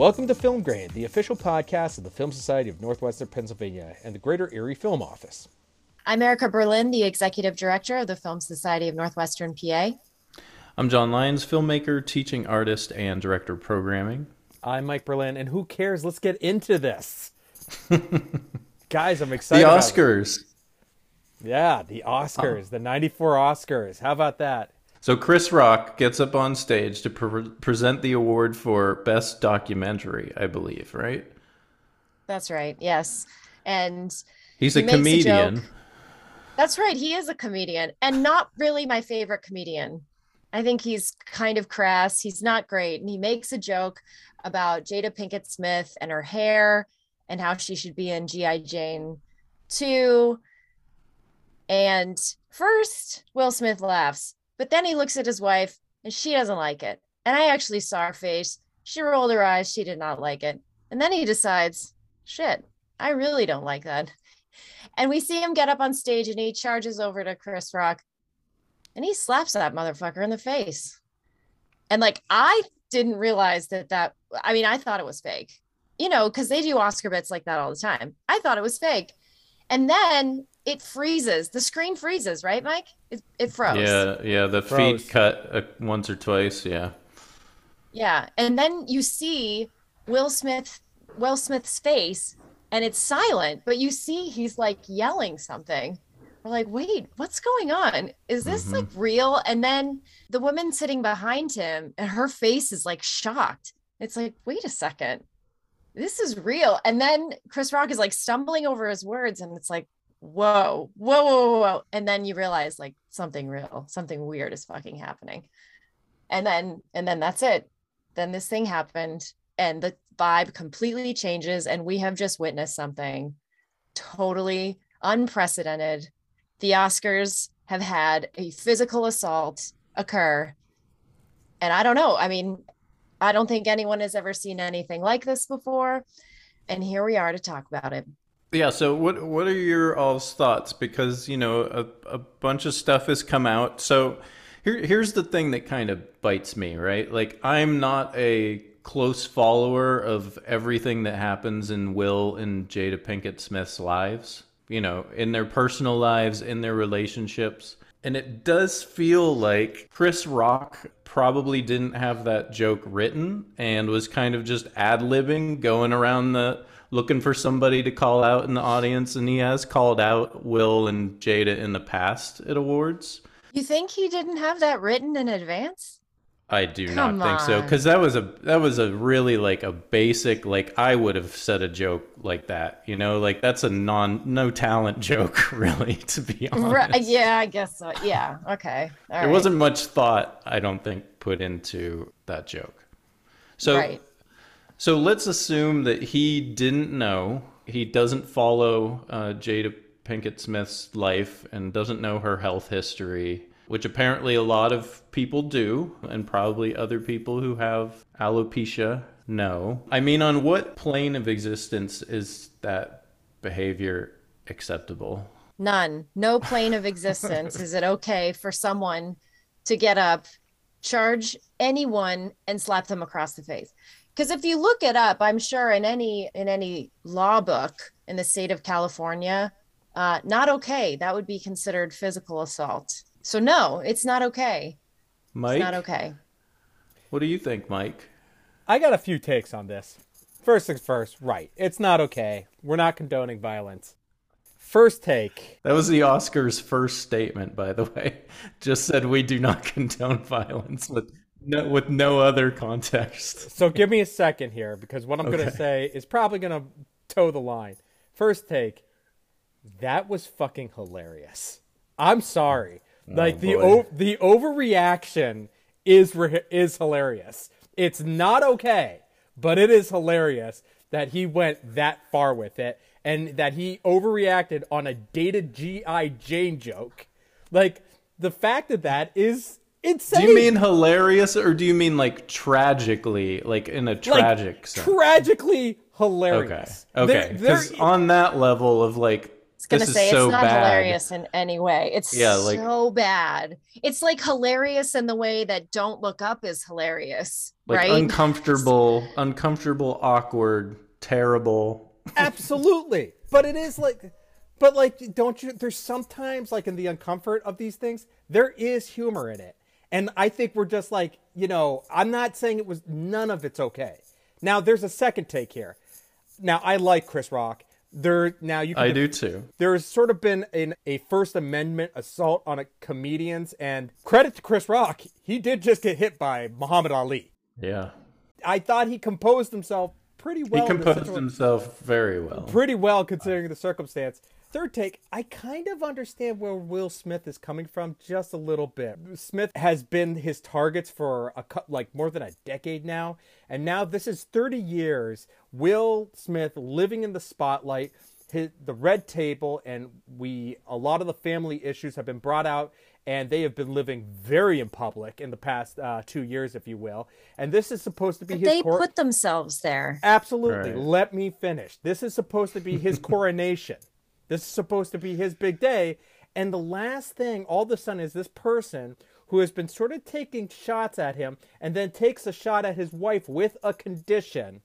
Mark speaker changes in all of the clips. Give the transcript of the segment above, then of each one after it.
Speaker 1: Welcome to Film Grain, the official podcast of the Film Society of Northwestern Pennsylvania and the Greater Erie Film Office.
Speaker 2: I'm Erica Berlin, the Executive Director of the Film Society of Northwestern PA.
Speaker 3: I'm John Lyons, filmmaker, teaching artist, and director of programming.
Speaker 1: I'm Mike Berlin, and who cares? Let's get into this. Guys, I'm excited.
Speaker 3: The Oscars.
Speaker 1: it. Yeah, the Oscars, the 94 Oscars. How about that?
Speaker 3: So Chris Rock gets up on stage to pre- present the award for best documentary, I believe, right?
Speaker 2: That's right. Yes. And
Speaker 3: He's
Speaker 2: he
Speaker 3: a
Speaker 2: makes
Speaker 3: comedian.
Speaker 2: joke. That's right. He is a comedian and not really my favorite comedian. I think he's kind of crass. He's not great. And he makes a joke about Jada Pinkett Smith and her hair and how she should be in G.I. Jane 2. And first, Will Smith laughs, but then he looks at his wife and she doesn't like it. And I actually saw her face. She rolled her eyes. She did not like it. And then he decides, shit, I really don't like that. And we see him get up on stage and he charges over to Chris Rock and he slaps that motherfucker in the face. And like, I didn't realize that that, I mean, I thought it was fake, you know, because they do Oscar bits like that all the time. I thought it was fake. And then it freezes. The screen freezes, right, Mike? It, it froze.
Speaker 3: Yeah, yeah. The
Speaker 1: Froze.
Speaker 3: feet cut uh, once or twice. Yeah.
Speaker 2: Yeah. And then you see Will Smith, Will Smith's face, and it's silent, but you see he's like yelling something. We're like, wait, what's going on? Is this
Speaker 3: Mhm.
Speaker 2: like real? And then the woman sitting behind him and her face is like shocked. It's like, wait a second. This is real. And then Chris Rock is like stumbling over his words, and it's like, whoa, whoa, whoa, whoa, whoa. And then you realize like something real, something weird is fucking happening. And then, and then that's it. Then this thing happened and the vibe completely changes and we have just witnessed something totally unprecedented. The oscars have had a physical assault occur. And i don't know. I mean i don't think anyone has ever seen anything like this before. And here we are to talk about it
Speaker 3: Yeah. So what what are your all's thoughts? Because you know a a bunch of stuff has come out. So here here's the thing that kind of bites me, right? Like I'm not a close follower of everything that happens in Will and Jada Pinkett Smith's lives. You know, in their personal lives, in their relationships. And it does feel like Chris Rock probably didn't have that joke written and was kind of just ad libbing, going around the looking for somebody to call out in the audience. And he has called out Will and Jada in the past at awards.
Speaker 2: you think he didn't have that written in advance?
Speaker 3: I do
Speaker 2: Come
Speaker 3: not think so because that was a that was a really like a basic like I would have said a joke like that you know? Like that's a non no talent joke really to be honest.
Speaker 2: right yeah i guess so. Yeah okay. All
Speaker 3: there
Speaker 2: right.
Speaker 3: wasn't much thought I don't think put into that joke. So
Speaker 2: right
Speaker 3: So let's assume that he didn't know. He doesn't follow uh, Jada Pinkett Smith's life and doesn't know her health history, which apparently a lot of people do, and probably other people who have alopecia know. I mean, on what plane of existence is that behavior acceptable?
Speaker 2: None. No plane of existence is it okay for someone to get up, charge anyone, and slap them across the face. Because if you look it up, I'm sure in any in any law book in the state of California, uh, not okay. That would be considered physical assault. So no, it's not okay.
Speaker 3: Mike,
Speaker 2: It's not okay.
Speaker 3: what do you think, Mike?
Speaker 1: I got a few takes on this. First things first, right. It's not okay. We're not condoning violence. First take.
Speaker 3: That was the Oscars' first statement, by the way. Just said we do not condone violence with no, with no other context.
Speaker 1: So give me a second here because what I'm going to say is probably going to toe the line. First take. That was fucking hilarious. I'm sorry. Oh, like the o- the overreaction is re- is hilarious. It's not okay, but it is hilarious that he went that far with it and that he overreacted on a dated GI Jane joke. Like the fact of that is insane.
Speaker 3: Do you mean hilarious or do you mean like tragically, like in a
Speaker 1: like,
Speaker 3: tragic sense?
Speaker 1: tragically hilarious.
Speaker 3: Okay.
Speaker 1: There- there-
Speaker 3: Because on that level of like it's
Speaker 2: gonna
Speaker 3: This is
Speaker 2: say
Speaker 3: so
Speaker 2: it's not
Speaker 3: bad.
Speaker 2: hilarious in any way. It's
Speaker 3: Yeah, like-
Speaker 2: so bad. It's like hilarious in the way that Don't Look Up is hilarious,
Speaker 3: like
Speaker 2: right?
Speaker 3: uncomfortable, uncomfortable, awkward, terrible.
Speaker 1: Absolutely. But it is like but like don't you there's sometimes like in the uncomfort of these things, there is humor in it. And I think we're just like, you know, I'm not saying it was none of it's okay. Now there's a second take here. Now I like Chris Rock. There now you can
Speaker 3: I do too.
Speaker 1: there's sort of been an, a First Amendment assault on a comedians, and credit to Chris Rock, he did just get hit by Muhammad Ali.
Speaker 3: Yeah.
Speaker 1: I thought he composed himself pretty well.
Speaker 3: He composed himself very well.
Speaker 1: pretty well considering the circumstance. Third take, I kind of understand where Will Smith is coming from just a little bit. Smith has been his targets for a cou- like more than a decade now, and now this is 30 years. Will Smith living in the spotlight, his, the red table, and we a lot of the family issues have been brought out, and they have been living very in public in the past uh, two years, if you will. And this is supposed to be his
Speaker 2: they
Speaker 1: cor-
Speaker 2: put themselves there.
Speaker 1: Absolutely.
Speaker 3: Right.
Speaker 1: Let me finish. This is supposed to be his coronation. This is supposed to be his big day. And the last thing, all of a sudden, is this person who has been sort of taking shots at him and then takes a shot at his wife with a condition.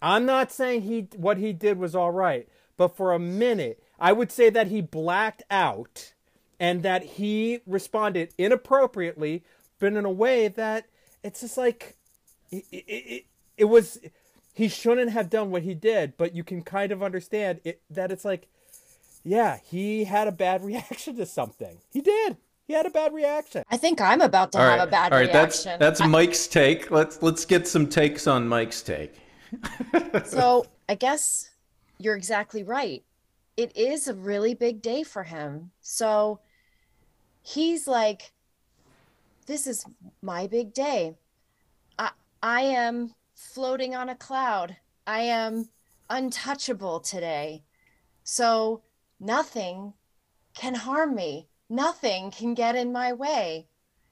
Speaker 1: I'm not saying he what he did was all right, but for a minute, I would say that he blacked out and that he responded inappropriately, but in a way that it's just like it, it, it, it was he shouldn't have done what he did, but you can kind of understand it that it's like yeah, he had a bad reaction to something. He did. He had a bad reaction.
Speaker 2: I think I'm about to
Speaker 3: All
Speaker 2: have
Speaker 3: right.
Speaker 2: a bad reaction.
Speaker 3: All right, that's
Speaker 2: reaction.
Speaker 3: that's Mike's take. Let's let's get some takes on Mike's take.
Speaker 2: so I guess you're exactly right. It is a really big day for him. So he's like, this is my big day. I I am floating on a cloud. I am untouchable today. So nothing can harm me. Nothing can get in my way.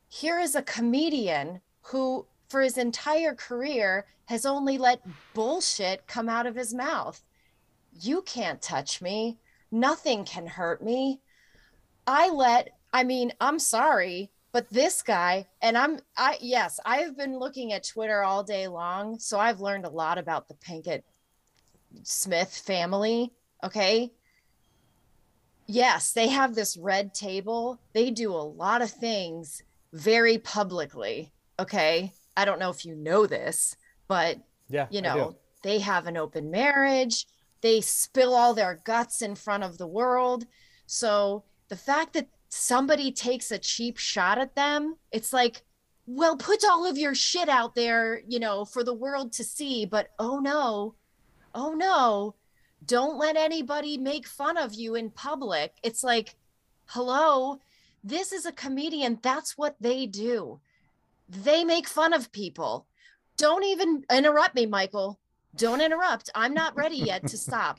Speaker 2: Here is a comedian who, for his entire career, has only let bullshit come out of his mouth. You can't touch me. Nothing can hurt me. I let, I mean, I'm sorry, but this guy, and I'm, I, yes, I've been looking at Twitter all day long. So I've learned a lot about the Pinkett Smith family. Okay. Yes, they have this red table. They do a lot of things very publicly. Okay. I don't know if you know this, but
Speaker 1: Yeah,
Speaker 2: you know, they have an open marriage. They spill all their guts in front of the world. So the fact that somebody takes a cheap shot at them, it's like, well, put all of your shit out there, you know, for the world to see. But oh no, oh no, don't let anybody make fun of you in public. It's like, hello, this is a comedian. That's what they do. They make fun of people. Don't even interrupt me, Michael. Don't interrupt. I'm not ready yet to stop.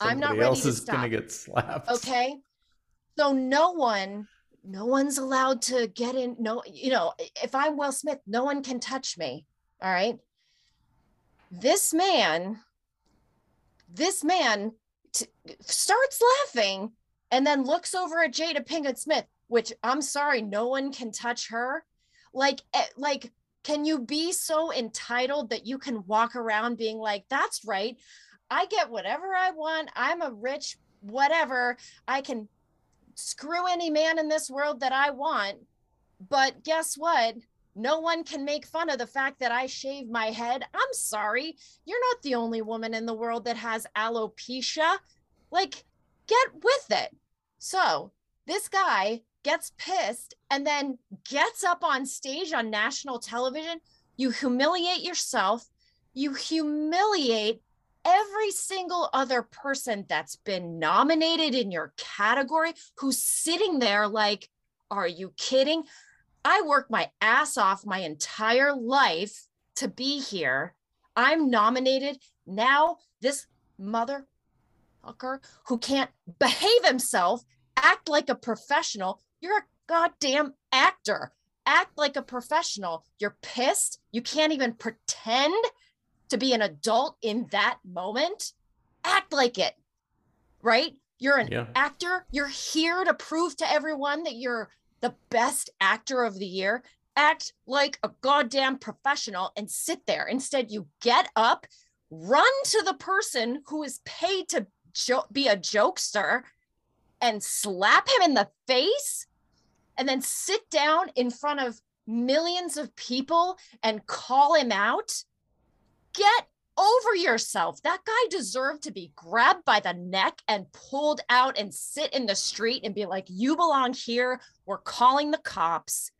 Speaker 2: I'm not
Speaker 3: Somebody
Speaker 2: ready
Speaker 3: else
Speaker 2: to
Speaker 3: is gonna get slapped.
Speaker 2: Okay. So no one, no one's allowed to get in. No, you know, if I'm Will Smith, no one can touch me. All right. This man, this man t- starts laughing and then looks over at Jada Pinkett Smith, which I'm sorry, no one can touch her. Like, eh, like, can you be so entitled that you can walk around being like, that's right. I get whatever I want. I'm a rich whatever. I can screw any man in this world that I want. But guess what? No one can make fun of the fact that I shave my head. I'm sorry. You're not the only woman in the world that has alopecia. Like, get with it. So, this guy gets pissed and then gets up on stage on national television. You humiliate yourself. You humiliate every single other person that's been nominated in your category who's sitting there like, are you kidding? I worked my ass off my entire life to be here. I'm nominated. Now, this motherfucker who can't behave himself, act like a professional. You're a goddamn actor. Act like a professional. You're pissed. You can't even pretend to be an adult in that moment. Act like it, right? You're an
Speaker 3: Yeah.
Speaker 2: actor. You're here to prove to everyone that you're the best actor of the year. Act like a goddamn professional and sit there. Instead, you get up, run to the person who is paid to jo- be a jokester and slap him in the face and then sit down in front of millions of people and call him out. Get over yourself. That guy deserved to be grabbed by the neck and pulled out and sit in the street and be like, You belong here. We're calling the cops.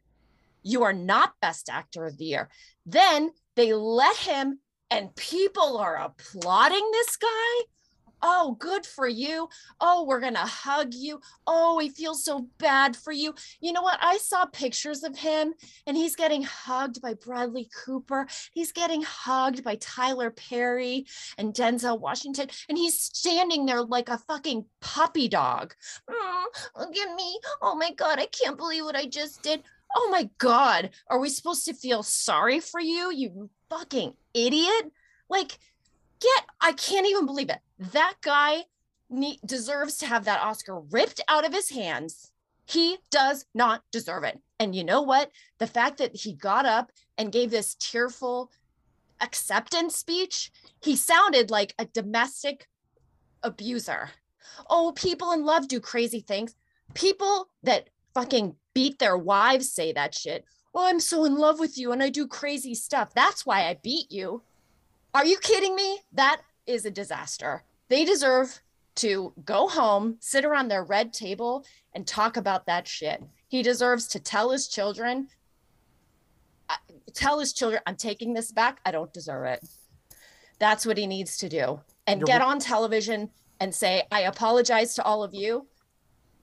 Speaker 2: You are not best actor of the year. Then they let him, and people are applauding this guy. Oh, good for you. Oh, we're going to hug you. Oh, we feel so bad for you. You know what? I saw pictures of him and he's getting hugged by Bradley Cooper. He's getting hugged by Tyler Perry and Denzel Washington. And he's standing there like a fucking puppy dog. Oh, look at me. Oh my God. I can't believe what I just did. Oh my God. Are we supposed to feel sorry for you? You fucking idiot. Like, get, I can't even believe it. That guy ne- deserves to have that Oscar ripped out of his hands. He does not deserve it. And you know what? The fact that he got up and gave this tearful acceptance speech, he sounded like a domestic abuser. Oh, people in love do crazy things. People that fucking beat their wives say that shit. Oh, I'm so in love with you and I do crazy stuff. That's why I beat you. Are you kidding me? That is a disaster. They deserve to go home, sit around their red table, and talk about that shit. He deserves to tell his children, uh, tell his children, I'm taking this back. I don't deserve it. That's what he needs to do. And
Speaker 1: You're
Speaker 2: get on television and say, I apologize to all of you.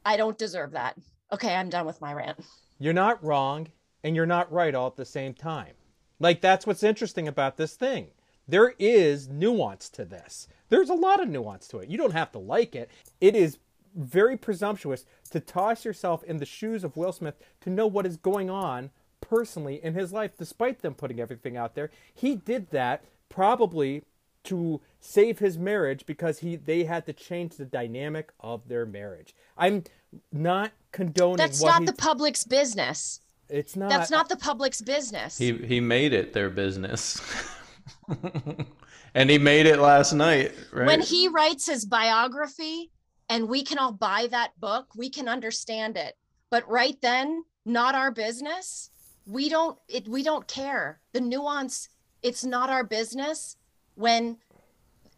Speaker 2: I don't deserve that. Okay, I'm done with my rant.
Speaker 1: You're not wrong and you're not right all at the same time. Like that's what's interesting about this thing. There is nuance to this. There's a lot of nuance to it. You don't have to like it. It is very presumptuous to toss yourself in the shoes of Will Smith to know what is going on personally in his life despite them putting everything out there. He did that probably to save his marriage because he they had to change the dynamic of their marriage. I'm not condoning
Speaker 2: That's
Speaker 1: what
Speaker 2: not the public's business.
Speaker 1: it's not
Speaker 2: That's not the public's business.
Speaker 3: He he made it their business. and he made it last night, right?
Speaker 2: when he writes his biography and we can all buy that book we can understand it but right then not our business we don't it we don't care the nuance it's not our business when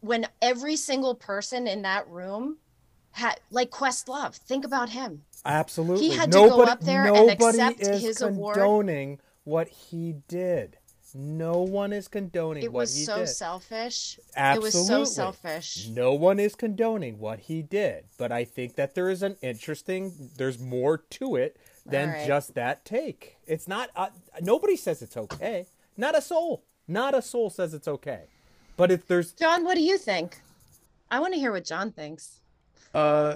Speaker 2: when every single person in that room had like questlove think about him
Speaker 1: Absolutely.
Speaker 2: He had to go up there and accept
Speaker 1: is
Speaker 2: his award.
Speaker 1: condoning what he did. No one is condoning
Speaker 2: it
Speaker 1: what
Speaker 2: was
Speaker 1: he
Speaker 2: so
Speaker 1: did.
Speaker 2: selfish
Speaker 1: Absolutely.
Speaker 2: it was so selfish
Speaker 1: No one is condoning what he did, but I think that there is an interesting. There's more to it than
Speaker 2: All right.
Speaker 1: just that take. It's not. Uh, nobody says it's okay. Not a soul. Not a soul says it's okay. But if there's
Speaker 2: john what do you think i want to hear what john thinks
Speaker 3: Uh,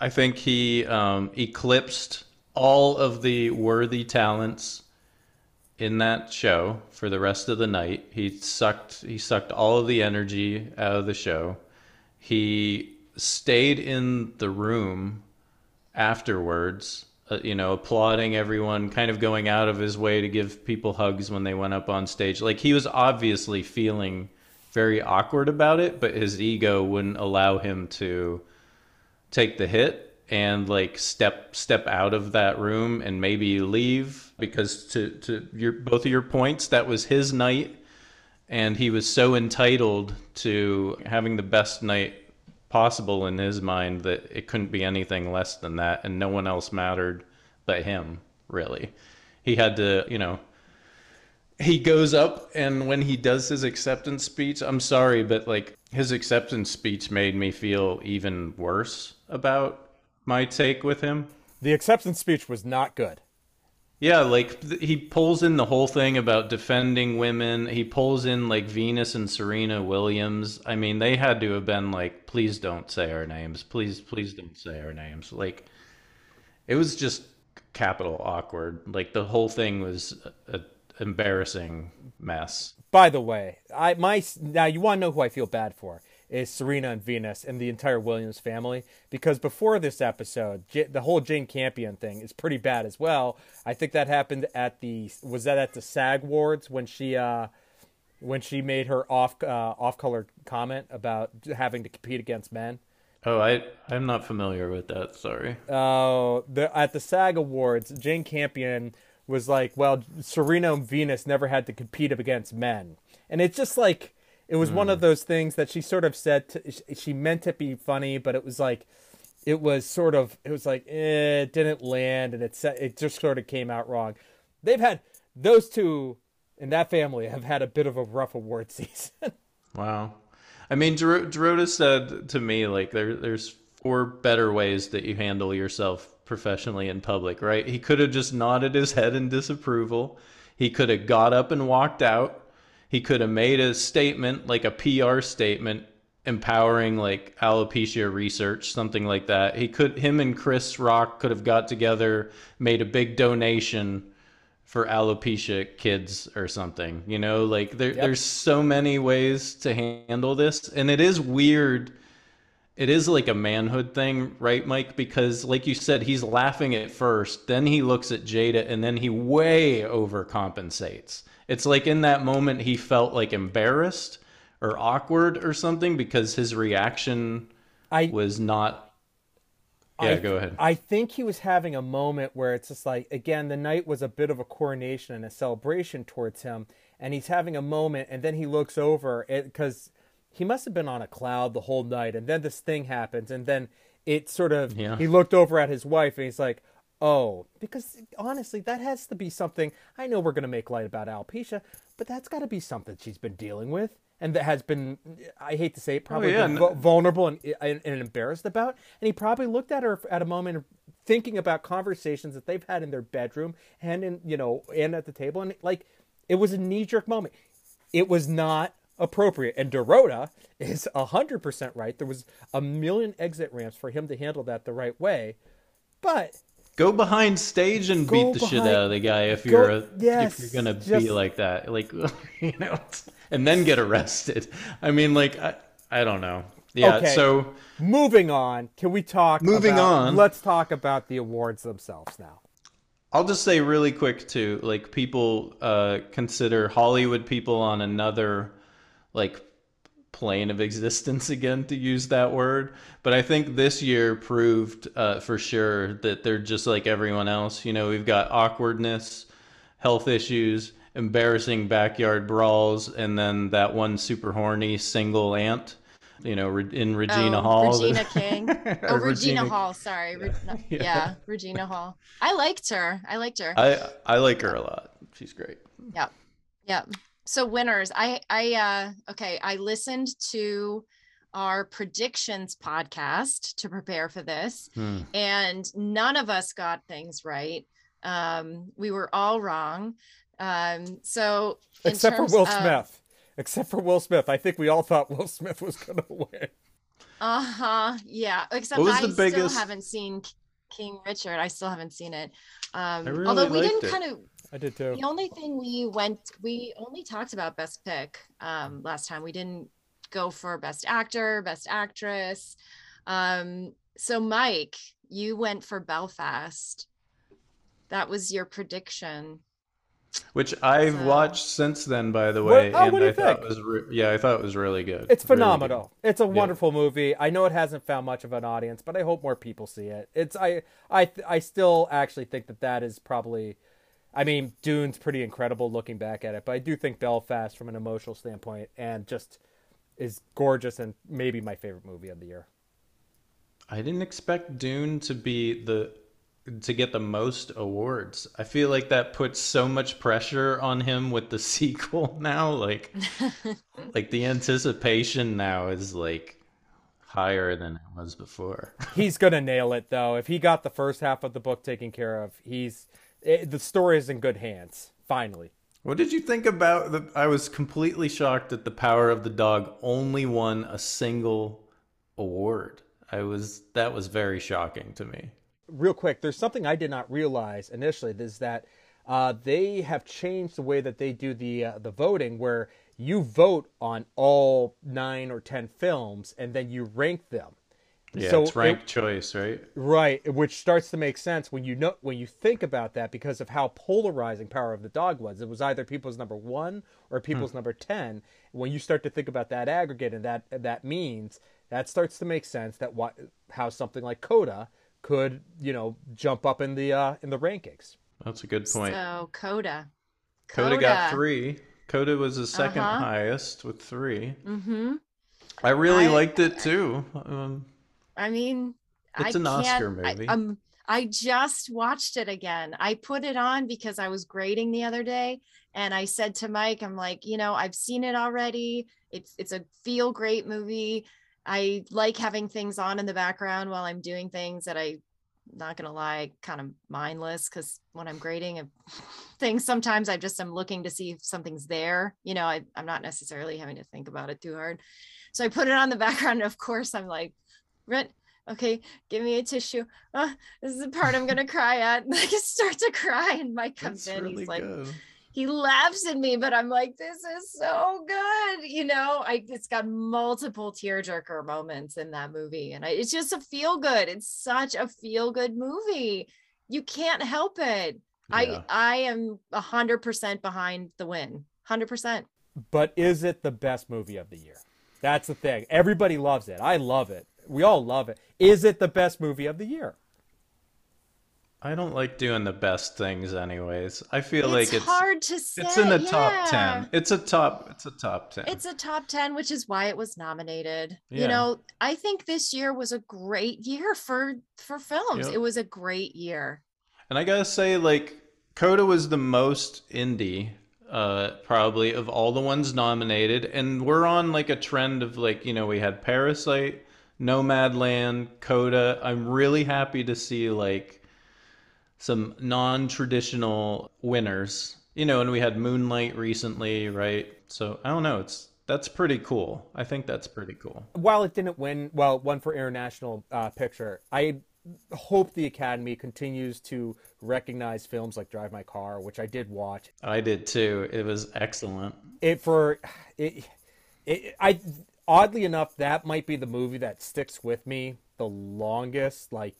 Speaker 3: I think he um, eclipsed all of the worthy talents in that show for the rest of the night. He sucked he sucked all of the energy out of the show. He stayed in the room afterwards, uh, you know, applauding everyone, kind of going out of his way to give people hugs when they went up on stage. Like he was obviously feeling very awkward about it, but his ego wouldn't allow him to take the hit and like step step out of that room and maybe leave because to to your both of your points that was his night and he was so entitled to having the best night possible in his mind that it couldn't be anything less than that and no one else mattered but him really. He had to you know he goes up and when he does his acceptance speech i'm sorry but like his acceptance speech made me feel even worse about my take with him?
Speaker 1: The acceptance speech was not good.
Speaker 3: yeah like th- he pulls in the whole thing about defending women. He pulls in like venus and serena williams. I mean they had to have been like please don't say our names. Please please don't say our names. Like it was just capital awkward. Like the whole thing was a, a embarrassing mess.
Speaker 1: By the way, I my now you want to know who I feel bad for is Serena and Venus and the entire Williams family. Because before this episode, J- the whole Jane Campion thing is pretty bad as well. I think that happened at the was that at the SAG Awards when she uh, when she made her off uh, off color comment about having to compete against men.
Speaker 3: Oh, I I'm not familiar with that. Sorry.
Speaker 1: Oh, the at the SAG Awards, Jane Campion was like, "Well, Serena and Venus never had to compete against men," and it's just like it was mm. one of those things that she sort of said. To, she meant to be funny, but it was like it was sort of it was like eh, it didn't land, and it it just sort of came out wrong. They've had those two in that family have had a bit of a rough award season.
Speaker 3: wow. I mean, Dorota said to me like there there's four better ways that you handle yourself professionally in public, right? He could have just nodded his head in disapproval. He could have got up and walked out. He could have made a statement, like a PR statement, empowering like alopecia research, something like that. He could, him and Chris Rock could have got together, made a big donation for alopecia kids or something. You know, like there, yep. there's so many ways to handle this, and it is weird it is like a manhood thing, right, Mike? Because, like you said, he's laughing at first, then he looks at Jada, and then he way overcompensates. It's like in that moment he felt like embarrassed or awkward or something because his reaction I, was not. Yeah,
Speaker 1: I,
Speaker 3: go ahead.
Speaker 1: I think he was having a moment where it's just like, again, the night was a bit of a coronation and a celebration towards him, and he's having a moment, and then he looks over because he must have been on a cloud the whole night and then this thing happens and then it sort of yeah. he looked over at his wife and he's like oh because honestly that has to be something i know we're going to make light about alopecia but that's got to be something she's been dealing with and that has been i hate to say it oh, probably oh, yeah. vulnerable and, and, and embarrassed about and he probably looked at her at a moment thinking about conversations that they've had in their bedroom and in you know and at the table and like it was a knee-jerk moment it was not appropriate. And Dorota is 100% right. There was a million exit ramps for him to handle that the right way. But
Speaker 3: go behind stage and beat the behind, shit out of the guy if you're a, yes, if you're going to be like that. Like you know, and then get arrested. I mean like I, I don't know. Yeah, okay. so
Speaker 1: moving on, can we talk
Speaker 3: Moving
Speaker 1: about,
Speaker 3: on.
Speaker 1: Let's talk about the awards themselves now.
Speaker 3: I'll just say really quick too, like people uh, consider Hollywood people on another like plane of existence again to use that word. But i think this year proved uh, for sure that they're just like everyone else. You know we've got awkwardness health issues embarrassing backyard brawls and then that one super horny single aunt you know in regina
Speaker 2: oh,
Speaker 3: hall.
Speaker 2: Regina king. Oh regina, regina, hall sorry. Yeah. yeah. yeah regina hall. I liked her. I liked her.
Speaker 3: I i like her a lot. She's great.
Speaker 2: Yeah yeah so winners i i uh okay i listened to our predictions podcast to prepare for this hmm. and none of us got things right. Um we were all wrong. Um so
Speaker 1: except for will of, smith. Except for will smith. I think we all thought will smith was gonna win.
Speaker 2: Uh-huh yeah except i biggest... still haven't seen king richard. I still haven't seen it. Um really although we didn't
Speaker 3: it.
Speaker 2: kind of
Speaker 1: I did too.
Speaker 2: The only thing we went, we only talked about best pick um, last time. We didn't go for best actor, best actress. Um, so, Mike, you went for Belfast. That was your prediction.
Speaker 3: Which I've so. watched since then, by the way,
Speaker 1: what, oh,
Speaker 3: and
Speaker 1: I
Speaker 3: think? thought was re- yeah, I thought it was really good.
Speaker 1: It's phenomenal. Really good. It's a wonderful yeah. movie. I know it hasn't found much of an audience, but I hope more people see it. It's I I I still actually think that that is probably I mean, Dune's pretty incredible looking back at it, but I do think Belfast, from an emotional standpoint, and just is gorgeous and maybe my favorite movie of the year.
Speaker 3: I didn't expect Dune to be the to get the most awards. I feel like that puts so much pressure on him with the sequel now. Like, like the anticipation now is like higher than it was before.
Speaker 1: he's gonna nail it though. If he got the first half of the book taken care of, he's it, the story is in good hands. Finally.
Speaker 3: What did you think about the? I was completely shocked that the Power of the Dog only won a single award. I was that was very shocking to me.
Speaker 1: Real quick, there's something I did not realize initially. Is that uh, they have changed the way that they do the uh, the voting, where you vote on all nine or ten films and then you rank them.
Speaker 3: Yeah,
Speaker 1: So
Speaker 3: it's ranked
Speaker 1: it-
Speaker 3: choice, right?
Speaker 1: Right, which starts to make sense when you know when you think about that because of how polarizing Power of the Dog was. It was either people's number one or people's number ten. When you start to think about that aggregate and that that means, that starts to make sense that what how something like Coda could you know jump up in the uh, in the rankings.
Speaker 3: That's a good point.
Speaker 2: So Coda.
Speaker 3: Coda got three. Coda was the 2nd
Speaker 2: Uh-huh.
Speaker 3: highest with three.
Speaker 2: Mm-hmm.
Speaker 3: I really
Speaker 2: I-
Speaker 3: liked it too. Um,
Speaker 2: I mean,
Speaker 3: It's
Speaker 2: I
Speaker 3: an Oscar
Speaker 2: can't- I-
Speaker 3: movie.
Speaker 2: um, I just watched it again. I put it on because I was grading the other day, and I said to Mike, "I'm like, you know, I've seen it already. It's it's a feel great movie. I like having things on in the background while I'm doing things that I, not gonna lie, kind of mindless because when I'm grading things, sometimes I just am looking to see if something's there. You know, I, I'm not necessarily having to think about it too hard. So I put it on the background, and of course, I'm like, Rent, okay, give me a tissue. Uh, this is the part I'm gonna cry at. And I just start to cry, and Mike comes
Speaker 3: that's
Speaker 2: in.
Speaker 3: really
Speaker 2: He's like,
Speaker 3: good.
Speaker 2: he laughs at me, but I'm like, this is so good. You know, I it's got multiple tearjerker moments in that movie, and I, it's just a feel good. It's such a feel good movie. You can't help it.
Speaker 3: Yeah.
Speaker 2: I I am a hundred percent behind the win. Hundred percent.
Speaker 1: But is it the best movie of the year? That's the thing. Everybody loves it. I love it. We all love it. Is it the best movie of the year?
Speaker 3: I don't like doing the best things anyways. I feel
Speaker 2: It's
Speaker 3: like it's
Speaker 2: hard to say.
Speaker 3: it's in the top 10. It's a top it's a top 10.
Speaker 2: It's a top 10, which is why it was nominated.
Speaker 3: Yeah.
Speaker 2: You know, I think this year was a great year for for films.
Speaker 3: Yep.
Speaker 2: It was a great year.
Speaker 3: And I gotta say, like, Coda was the most indie, uh, probably of all the ones nominated. And we're on like a trend of like, you know, we had Parasite, Nomadland, Coda. I'm really happy to see like some non-traditional winners. You know, and we had Moonlight recently, right? So I don't know. It's that's pretty cool. I think that's pretty cool.
Speaker 1: while it didn't win, well, one for international uh, picture, I hope the Academy continues to recognize films like Drive My Car, which I did watch.
Speaker 3: I did too. It was excellent.
Speaker 1: It for it, it I oddly enough that might be the movie that sticks with me the longest, like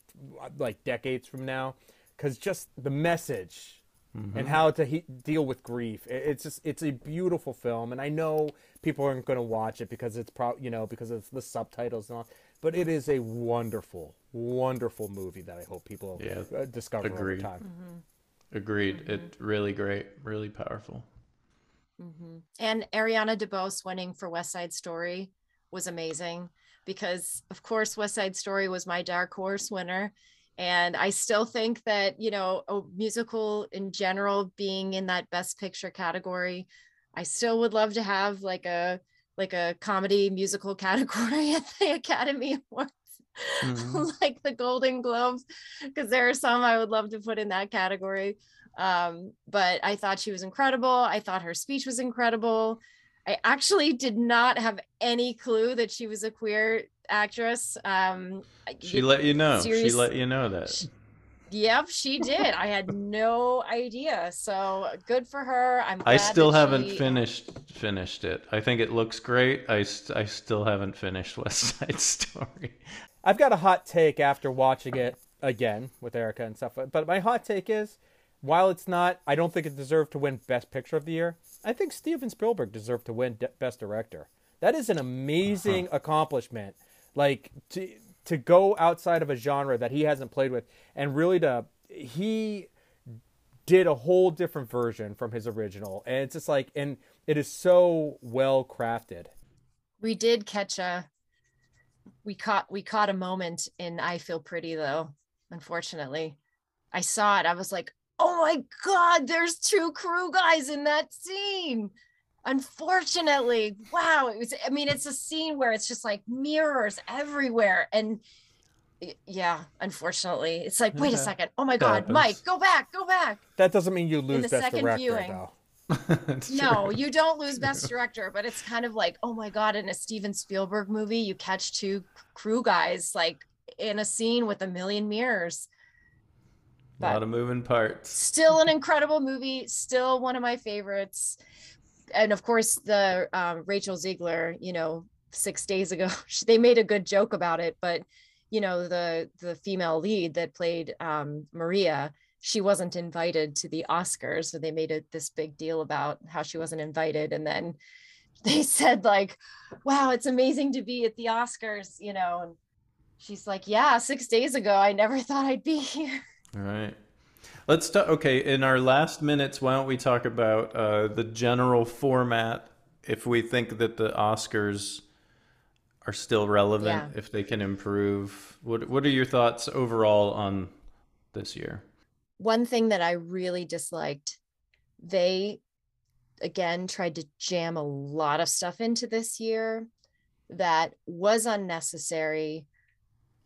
Speaker 1: like decades from now, because just the message and mm-hmm. how to he- deal with grief. It, it's just it's a beautiful film, and I know people aren't going to watch it because it's pro you know because of the subtitles and all, but it is a wonderful, wonderful movie that I hope people
Speaker 3: Yeah,
Speaker 1: uh, discover
Speaker 3: agreed.
Speaker 1: over time. Mm-hmm.
Speaker 3: Agreed. Mm-hmm. It really great, really powerful.
Speaker 2: And Ariana DeBose winning for West Side Story was amazing because, of course, West Side Story was my dark horse winner. And I still think that, you know, a musical in general being in that best picture category, I still would love to have like a like a comedy musical category at the Academy Awards.
Speaker 3: Mhm.
Speaker 2: like the Golden Globes, because there are some I would love to put in that category. Um, but I thought she was incredible. I thought her speech was incredible. I actually did not have any clue that she was a queer actress. Um,
Speaker 3: She let you know.
Speaker 2: serious-
Speaker 3: She let you know that.
Speaker 2: Sh- Yep, she did. I had no idea. So good for her. I'm.
Speaker 3: I still
Speaker 2: that
Speaker 3: haven't
Speaker 2: she-
Speaker 3: finished finished it. I think it looks great. I, st- I still haven't finished West Side Story.
Speaker 1: I've got a hot take after watching it again with Erica and stuff. But my hot take is, while it's not, I don't think it deserved to win Best Picture of the Year. I think Steven Spielberg deserved to win D- Best Director. That is an amazing uh-huh. accomplishment. Like to to go outside of a genre that he hasn't played with, and really to he did a whole different version from his original, and it's just like, and it is so well crafted.
Speaker 2: we did catch a we caught we caught a moment in I Feel Pretty though, unfortunately. I saw it. I was like, oh my God, there's two crew guys in that scene. Unfortunately, wow. It was, I mean, it's a scene where it's just like mirrors everywhere. And yeah, unfortunately, it's like, wait a second. Oh my God, Mike, go back, go back.
Speaker 1: That doesn't mean you lose in
Speaker 2: the
Speaker 1: Best
Speaker 2: second
Speaker 1: Director,
Speaker 2: viewing.
Speaker 1: though.
Speaker 2: No, you don't lose best director, but it's kind of like, oh my god, in a Steven Spielberg movie, you catch two crew guys like in a scene with a million mirrors.
Speaker 3: A lot of moving parts.
Speaker 2: Still an incredible movie. Still one of my favorites. And of course, the um, Rachel Zegler, you know, six days ago, they made a good joke about it. But you know, the the female lead that played um, Maria, she wasn't invited to the Oscars, so they made it this big deal about how she wasn't invited, and then they said like, "Wow, it's amazing to be at the Oscars," you know, and she's like, "Yeah, six days ago, I never thought I'd be here."
Speaker 3: All right. Let's talk. Okay, in our last minutes, why don't we talk about uh, the general format? If we think that the Oscars are still relevant,
Speaker 2: Yeah.
Speaker 3: if they can improve, what what are your thoughts overall on this year?
Speaker 2: one thing that I really disliked, they again tried to jam a lot of stuff into this year that was unnecessary.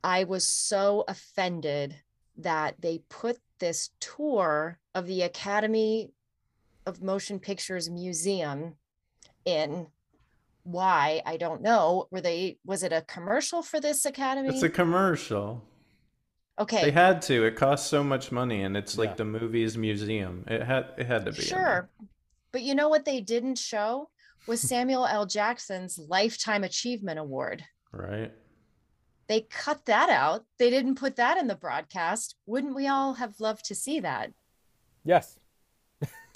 Speaker 2: I was so offended that they put this tour of the Academy of Motion Pictures Museum in. Why? I don't know. Were they, was it a commercial for this Academy?
Speaker 3: It's a commercial.
Speaker 2: okay.
Speaker 3: They had to. It costs so much money, and it's like
Speaker 1: Yeah.
Speaker 3: the movie's museum. It had it had to be.
Speaker 2: Sure. But you know what they didn't show was Samuel L. Jackson's Lifetime Achievement Award.
Speaker 3: Right.
Speaker 2: They cut that out. They didn't put that in the broadcast. Wouldn't we all have loved to see that?
Speaker 1: Yes.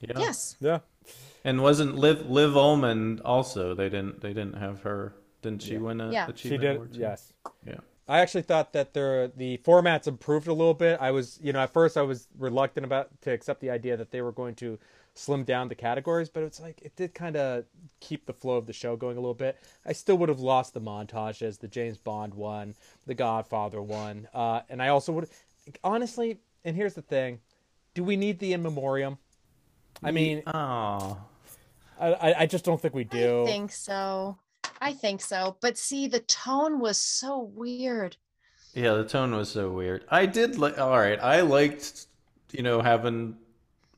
Speaker 3: Yeah.
Speaker 2: Yes.
Speaker 1: Yeah.
Speaker 3: And wasn't Liv Liv Ullmann also? They didn't they didn't have her. Didn't she
Speaker 1: Yeah.
Speaker 3: win a
Speaker 2: Yeah.
Speaker 1: She
Speaker 3: achievement
Speaker 1: did.
Speaker 3: award?
Speaker 1: Yes.
Speaker 3: Yeah.
Speaker 1: I actually thought that the the formats improved a little bit. I was, you know, at first I was reluctant about to accept the idea that they were going to slim down the categories, but it's like it did kind of keep the flow of the show going a little bit. I still would have lost the montages, the James Bond one, the Godfather one, uh, and I also would honestly. And here's the thing: Do we need the in memoriam? I mean,
Speaker 3: Oh.
Speaker 1: I, I I just don't think we do.
Speaker 2: I think so. I think so. But see, the tone was so weird.
Speaker 3: Yeah, the tone was so weird. I did like. All right, I liked, you know, having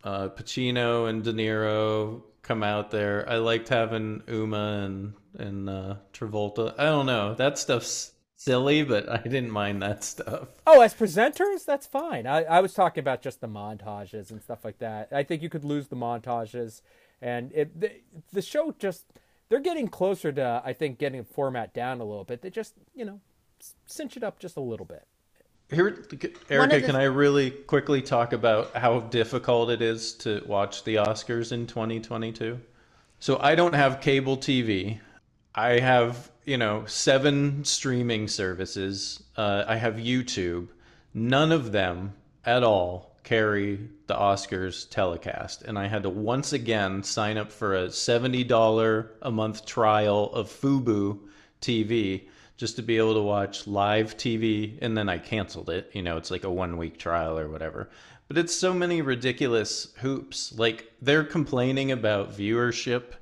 Speaker 3: uh, Pacino and De Niro come out there. I liked having Uma and and uh, Travolta. I don't know. That stuff's silly, but I didn't mind that stuff.
Speaker 1: Oh, as presenters, that's fine. I, I was talking about just the montages and stuff like that. I think you could lose the montages, and it the, the show just they're getting closer to I think getting the format down a little bit. They just you know cinch it up just a little bit.
Speaker 3: Here, Erica,
Speaker 2: the-
Speaker 3: can I really quickly talk about how difficult it is to watch the Oscars in 2022? So I don't have cable TV. I have, you know, seven streaming services. Uh, I have YouTube. None of them at all carry the Oscars telecast. And I had to once again sign up for a $70 a month trial of Fubo TV just to be able to watch live TV. And then I canceled it. You know, it's like a one week trial or whatever. But it's so many ridiculous hoops. Like they're complaining about viewership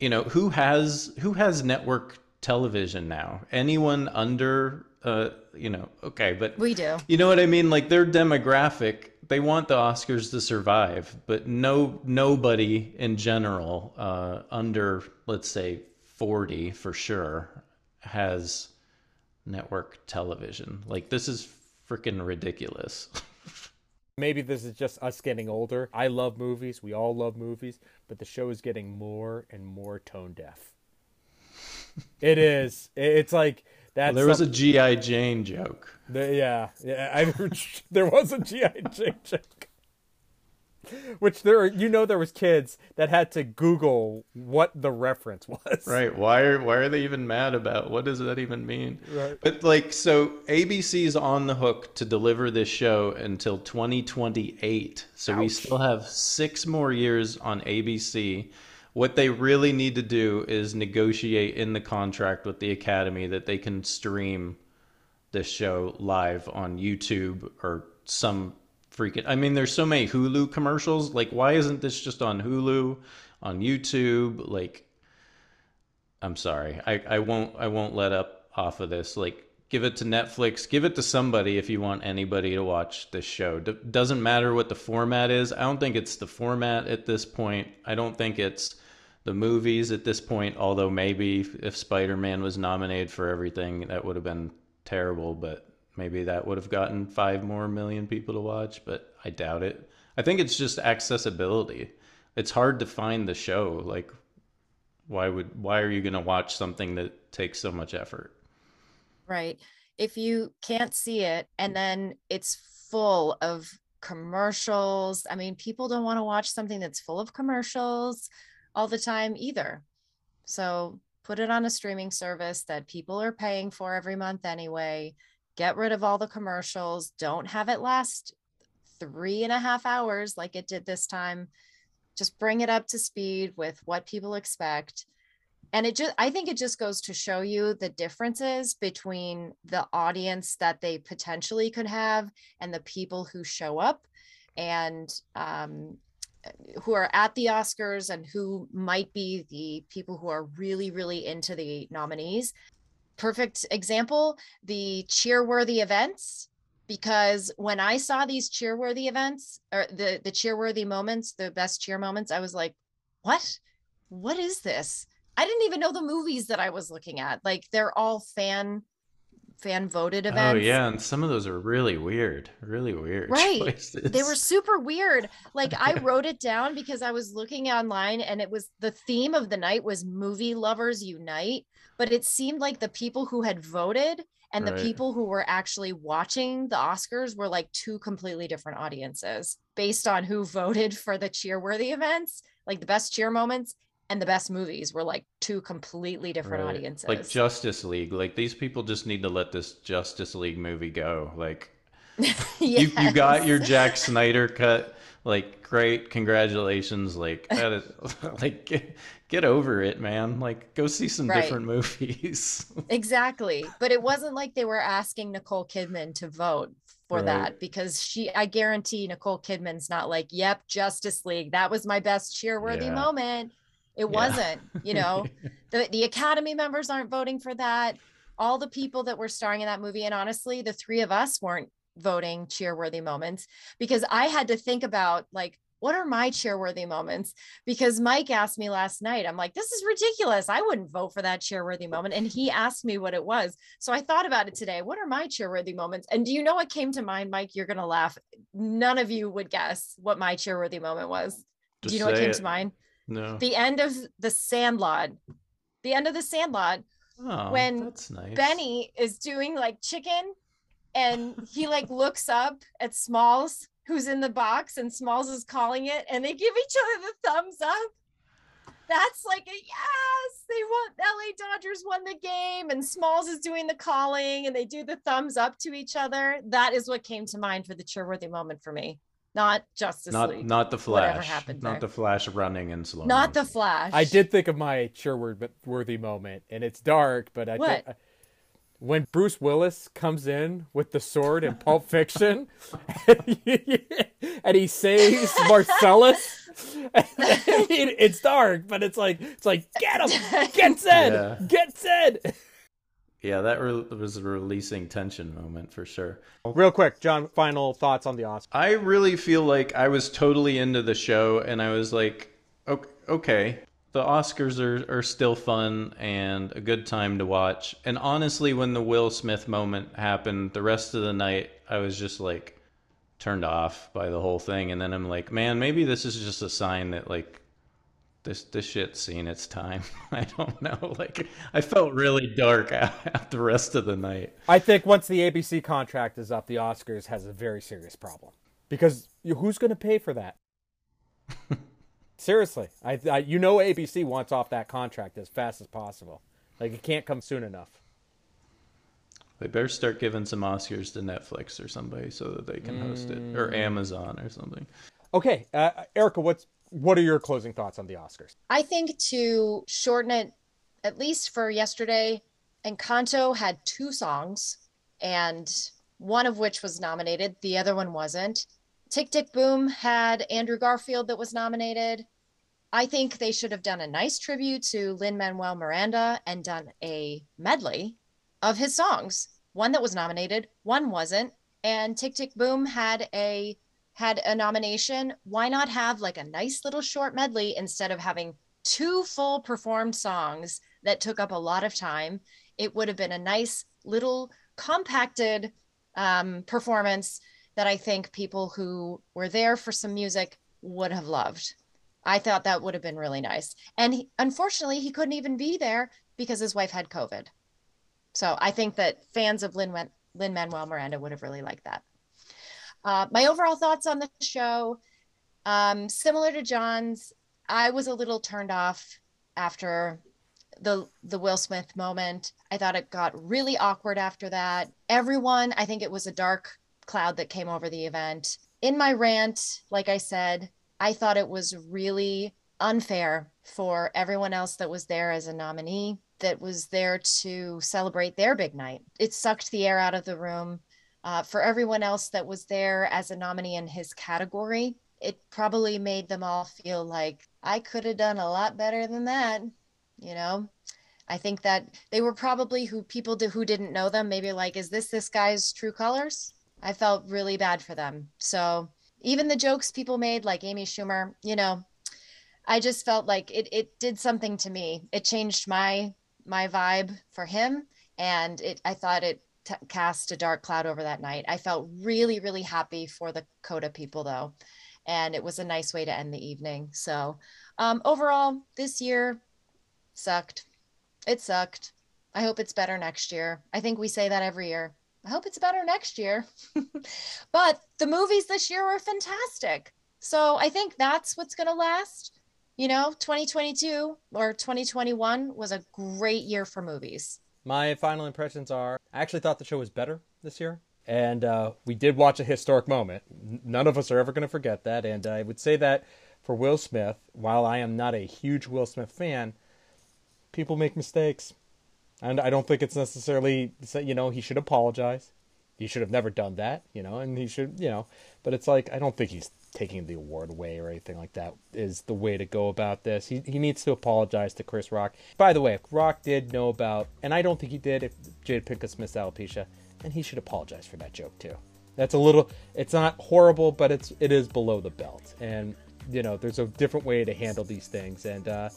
Speaker 3: you know who has who has network television now anyone under uh you know okay but
Speaker 2: We do.
Speaker 3: you know what i mean like their demographic they want the oscars to survive but no nobody in general uh under let's say 40 for sure has network television like this is freaking ridiculous
Speaker 1: Maybe this is just us getting older. I love movies. We all love movies, but the show is getting more and more tone deaf. it is. It's like that's
Speaker 3: there was a gi jane joke
Speaker 1: The, yeah, yeah. I, there was a GI Jane joke, which there, you know, there was kids that had to Google what the reference was.
Speaker 3: Right. Why are why are they even mad about? What does that even mean?
Speaker 1: Right.
Speaker 3: But like so ABC's on the hook to deliver this show until 2028. So we still have 6 more years on ABC. What they really need to do is negotiate in the contract with the Academy that they can stream this show live on YouTube or some freaking I mean there's so many Hulu commercials like why isn't this just on Hulu on YouTube like I'm sorry. I, I won't I won't let up off of this. Like give it to Netflix, give it to somebody if you want anybody to watch this show. D- doesn't matter what the format is. I don't think it's the format at this point. I don't think it's the movies at this point, although maybe if Spider-Man was nominated for everything that would have been terrible, but maybe that would have gotten five more million people to watch, but I doubt it. I think it's just accessibility. It's hard to find the show. Like, why would why are you going to watch something that takes so much effort?
Speaker 2: Right. If you can't see it, and then it's full of commercials. I mean, people don't want to watch something that's full of commercials all the time either. So put it on a streaming service that people are paying for every month anyway. Get rid of all the commercials. Don't have it last three and a half hours like it did this time. Just bring it up to speed with what people expect. And it just, I think it just goes to show you the differences between the audience that they potentially could have and the people who show up and um, who are at the Oscars and who might be the people who are really, really into the nominees. Perfect example the cheerworthy events. Because when I saw these cheerworthy events or the, the cheerworthy moments, the best cheer moments, I was like, what? What is this? I didn't even know the movies that I was looking at. Like they're all fan fan voted
Speaker 3: oh,
Speaker 2: events.
Speaker 3: Oh yeah, and some of those are really weird, really weird
Speaker 2: Right.
Speaker 3: choices.
Speaker 2: They were super weird. Like I wrote it down because I was looking online and it was the theme of the night was movie lovers unite, but it seemed like the people who had voted and the
Speaker 3: Right.
Speaker 2: people who were actually watching the Oscars were like two completely different audiences based on who voted for the cheerworthy events, like the best cheer moments and the best movies were like two completely different
Speaker 3: Right.
Speaker 2: audiences.
Speaker 3: Like Justice League. Like these people just need to let this Justice League movie go. Like you, you got your Zack Snyder cut. Like great, congratulations. Like that is like get, get over it, man. Like go see some
Speaker 2: Right.
Speaker 3: different movies.
Speaker 2: Exactly. But it wasn't like they were asking Nicole Kidman to vote for
Speaker 3: Right.
Speaker 2: that because she, I guarantee Nicole Kidman's not like, yep, Justice League. That was my best cheerworthy
Speaker 3: Yeah.
Speaker 2: moment. It
Speaker 3: Yeah.
Speaker 2: wasn't, you know, the, the Academy members aren't voting for that. All the people that were starring in that movie. And honestly, the three of us weren't voting cheerworthy moments because I had to think about like, what are my cheerworthy moments? Because Mike asked me last night, I'm like, this is ridiculous. I wouldn't vote for that cheerworthy moment. And he asked me what it was. So I thought about it today. What are my cheerworthy moments? And do you know what came to mind, Mike? You're going to laugh. None of you would guess what my cheerworthy moment was. do you know what came
Speaker 3: it.
Speaker 2: to mind?
Speaker 3: No.
Speaker 2: The end of the Sandlot. The end of the Sandlot
Speaker 3: Oh,
Speaker 2: when
Speaker 3: nice.
Speaker 2: Benny is doing like chicken and he like looks up at Smalls who's in the box and Smalls is calling it and they give each other the thumbs up. That's like a yes, they won LA Dodgers won the game and Smalls is doing the calling and they do the thumbs up to each other. That is what came to mind for the cheerworthy moment for me. Not Justice
Speaker 3: Not
Speaker 2: League.
Speaker 3: not the Flash.
Speaker 2: happened
Speaker 3: not
Speaker 2: there.
Speaker 3: the Flash running in slow.
Speaker 2: Not the. Flash.
Speaker 1: I did think of my cheerworthy moment, and it's dark, but I think
Speaker 2: What?
Speaker 1: when Bruce Willis comes in with the sword in Pulp Fiction, and he saves Marcellus. It- it's dark, but it's like it's like get him, get Zed,
Speaker 3: Yeah.
Speaker 1: get Zed.
Speaker 3: Yeah, that re- was a releasing tension moment for sure.
Speaker 1: Real quick, John. Final thoughts on the Oscar.
Speaker 3: I really feel like I was totally into the show, and I was like, okay, the Oscars are, are still fun and a good time to watch. And honestly, when the Will Smith moment happened, the rest of the night, I was just like turned off by the whole thing. And then I'm like, man, maybe this is just a sign that like this this shit's seen its time. I don't know. Like I felt really dark at the rest of the night.
Speaker 1: I think once the ABC contract is up, the Oscars has a very serious problem because who's going to pay for that? Seriously, I, I you know ABC wants off that contract as fast as possible. Like it can't come soon enough.
Speaker 3: They better start giving some Oscars to Netflix or somebody so that they can host it, or Amazon or something.
Speaker 1: Okay, uh, Erica, what's what are your closing thoughts on the Oscars?
Speaker 2: I think to shorten it, at least for yesterday, Encanto had two songs, and one of which was nominated, the other one wasn't. Tick Tick Boom had Andrew Garfield that was nominated. I think they should have done a nice tribute to Lin Manuel Miranda and done a medley of his songs. One that was nominated, one wasn't. And Tick Tick Boom had a had a nomination. Why not have like a nice little short medley instead of having two full performed songs that took up a lot of time? It would have been a nice little compacted um, performance that I think people who were there for some music would have loved. I thought that would have been really nice. And he, unfortunately, he couldn't even be there because his wife had COVID. So I think that fans of Lin Lin Manuel Miranda would have really liked that. Uh, my overall thoughts on the show, um, similar to John's, I was a little turned off after the the Will Smith moment. I thought it got really awkward after that. Everyone, I think it was a dark cloud that came over the event. In my rant, like I said, I thought it was really unfair for everyone else that was there as a nominee that was there to celebrate their big night. It sucked the air out of the room. Uh, for everyone else that was there as a nominee in his category, it probably made them all feel like I could have done a lot better than that. You know, I think that they were probably who people do, who didn't know them, maybe like, is this this guy's true colors? I felt really bad for them. So even the jokes people made, like Amy Schumer, you know, I just felt like it it did something to me. It changed my my vibe for him, and it I thought it t- cast a dark cloud over that night. I felt really really happy for the Coda people though, and it was a nice way to end the evening. So um, overall, this year sucked. It sucked. I hope it's better next year. I think we say that every year. I hope it's better next year. but the movies this year were fantastic. So I think that's what's going to last. You know, 2022 or 2021 was a great year for movies.
Speaker 1: My final impressions are I actually thought the show was better this year. And uh, we did watch a historic moment. None of us are ever going to forget that. And I would say that for Will Smith, while I am not a huge Will Smith fan, people make mistakes. And I don't think it's necessarily, you know, he should apologize. He should have never done that, you know, and he should, you know, but it's like, I don't think he's taking the award away or anything like that is the way to go about this. He, he needs to apologize to Chris Rock. By the way, if Rock did know about, and I don't think he did, if Jada Pinkett Smith's alopecia, and he should apologize for that joke too. That's a little, it's not horrible, but it's, it is below the belt. And, you know, there's a different way to handle these things. And, uh,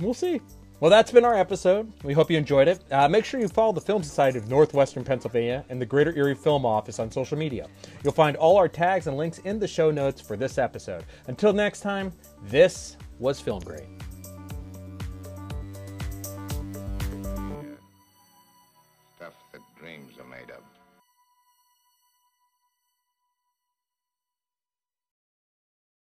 Speaker 1: we'll see. Well, that's been our episode. We hope you enjoyed it. Uh, make sure you follow the Film Society of Northwestern Pennsylvania and the Greater Erie Film Office on social media. You'll find all our tags and links in the show notes for this episode. Until next time, this was Film Grade.